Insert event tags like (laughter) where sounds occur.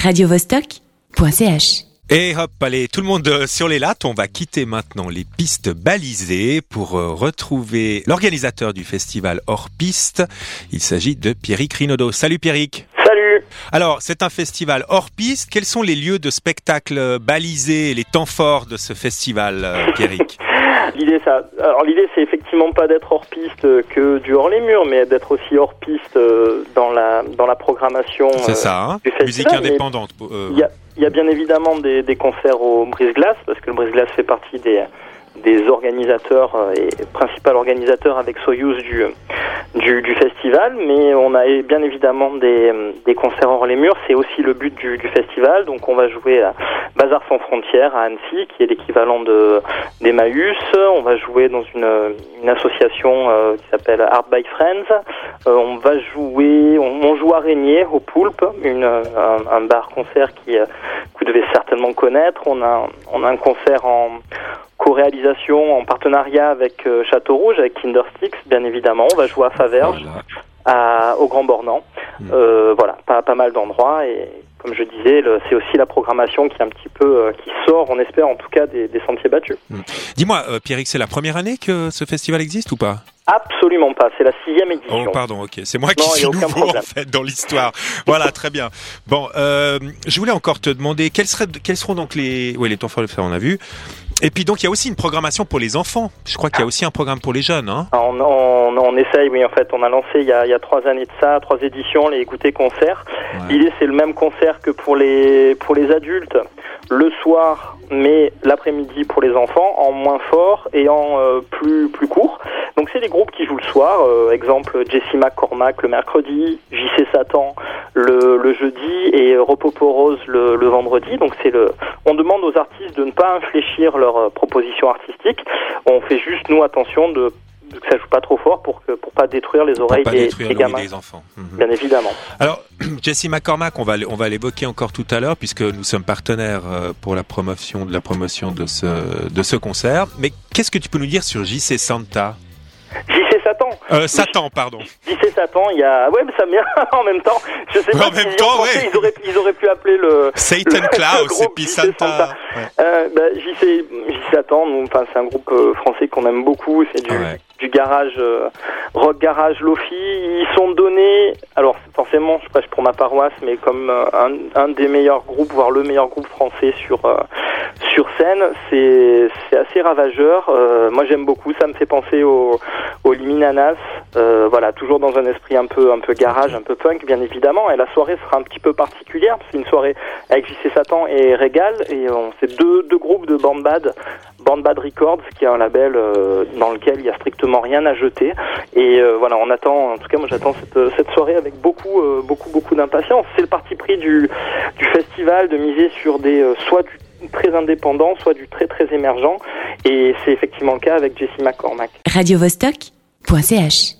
radiovostok.ch. Et hop, allez, tout le monde euh, sur les lattes. On va quitter maintenant les pistes balisées pour euh, retrouver l'organisateur du festival hors piste. Il s'agit de Pierrick Rinaudot. Salut Pierrick. Salut Alors, c'est un festival hors piste. Quels sont les lieux de spectacle balisés, les temps forts de ce festival, euh, Pierrick? L'idée, ça, alors l'idée, c'est effectivement pas d'être hors piste que du hors les murs, mais d'être aussi hors piste euh, dans la dans la programmation. C'est ça, hein du festival, Musique indépendante. euh, Il y a, il y a bien évidemment des, des concerts au Brise-Glace, parce que le Brise-Glace fait partie des, des organisateurs euh, et principal organisateur avec Soyuz du, du, du festival, mais on a bien évidemment des, des concerts hors les murs, c'est aussi le but du, du festival, donc on va jouer à Bazar sans frontières à Annecy, qui est l'équivalent de d'Emmaüs, on va jouer dans une, une association euh, qui s'appelle Art by Friends, Euh, on va jouer, on, on joue à Régnier, au Poulpe, une, un, un bar-concert qui euh, que vous devez certainement connaître, on a, on a un concert en co-réalisation en partenariat avec euh, Château Rouge, avec Kindersticks, bien évidemment. On va jouer à Faverges, voilà. à, au Grand Bornand. Mm. Euh, voilà, pas, pas mal d'endroits. Et comme je disais, c'est aussi la programmation qui est un petit peu, euh, qui sort, on espère en tout cas, des, des sentiers battus. Dis-moi, euh, Pierrick, c'est la première année que ce festival existe ou pas? Absolument pas. C'est la sixième édition. Oh, pardon, ok. C'est moi qui Non, a suis nouveau, en fait, dans l'histoire. voilà, très bien. Bon, euh, je voulais encore te demander, quels, seraient, quels seront donc les... Oui, les temps forts, on a vu. Et puis, donc, il y a aussi une programmation pour les enfants. Je crois qu'il y a aussi un programme pour les jeunes, hein On, on, on essaye, oui, en fait, on a lancé il y a, il y a trois années de ça, trois éditions, les écouter concerts. Ouais. L'idée, c'est le même concert que pour les, pour les adultes, le soir, mais l'après-midi pour les enfants, en moins fort et en euh, plus, plus court. Donc, c'est des groupes qui jouent le soir, euh, exemple Jessie McCormack le mercredi, JC Satan le, le jeudi et Ropoporose le, le vendredi. Donc, c'est le, on demande aux artistes de ne pas infléchir leur euh, proposition artistique. On fait juste, nous, attention de que ça joue pas trop fort pour que pour pas détruire les oreilles des, détruire des l'oreille gamins, des enfants. Mhm. bien évidemment. Alors, (clears throat) Jessie McCormack, on va, on va l'évoquer encore tout à l'heure puisque nous sommes partenaires euh, pour la promotion de la promotion de ce, de ce concert. Mais qu'est-ce que tu peux nous dire sur JC Santa? Satan, euh, Satan, pardon. (laughs) Satan, il y a ouais mais ça vient (laughs) en même temps. Je sais Ouais, pas en si même temps, ouais. ils auraient ils auraient pu appeler le Satan (laughs) Klaus et puis Santa. Santa. Ouais. Euh, bah, JC, JC Satan, enfin c'est un groupe euh, français qu'on aime beaucoup, c'est du, Ouais. du garage euh, rock garage lofi. Ils sont donnés, alors forcément je prêche pour ma paroisse, mais comme euh, un, un des meilleurs groupes, voire le meilleur groupe français sur sur scène, c'est c'est assez ravageur. Moi j'aime beaucoup, ça me fait penser au au Liminanas. Euh, voilà, toujours dans un esprit un peu un peu garage, un peu punk, bien évidemment. Et la soirée sera un petit peu particulière. C'est une soirée avec JC Satan et Régal, et on c'est deux deux groupes de band bad, band bad Records, qui est un label euh, dans lequel il y a strictement rien à jeter. Et euh, voilà, on attend. En tout cas, moi j'attends cette cette soirée avec beaucoup euh, beaucoup beaucoup d'impatience. C'est le parti pris du du festival de miser sur des euh, soit du très indépendant, soit du très très émergent. Et c'est effectivement le cas avec Jessie McCormack. radiovostok.ch.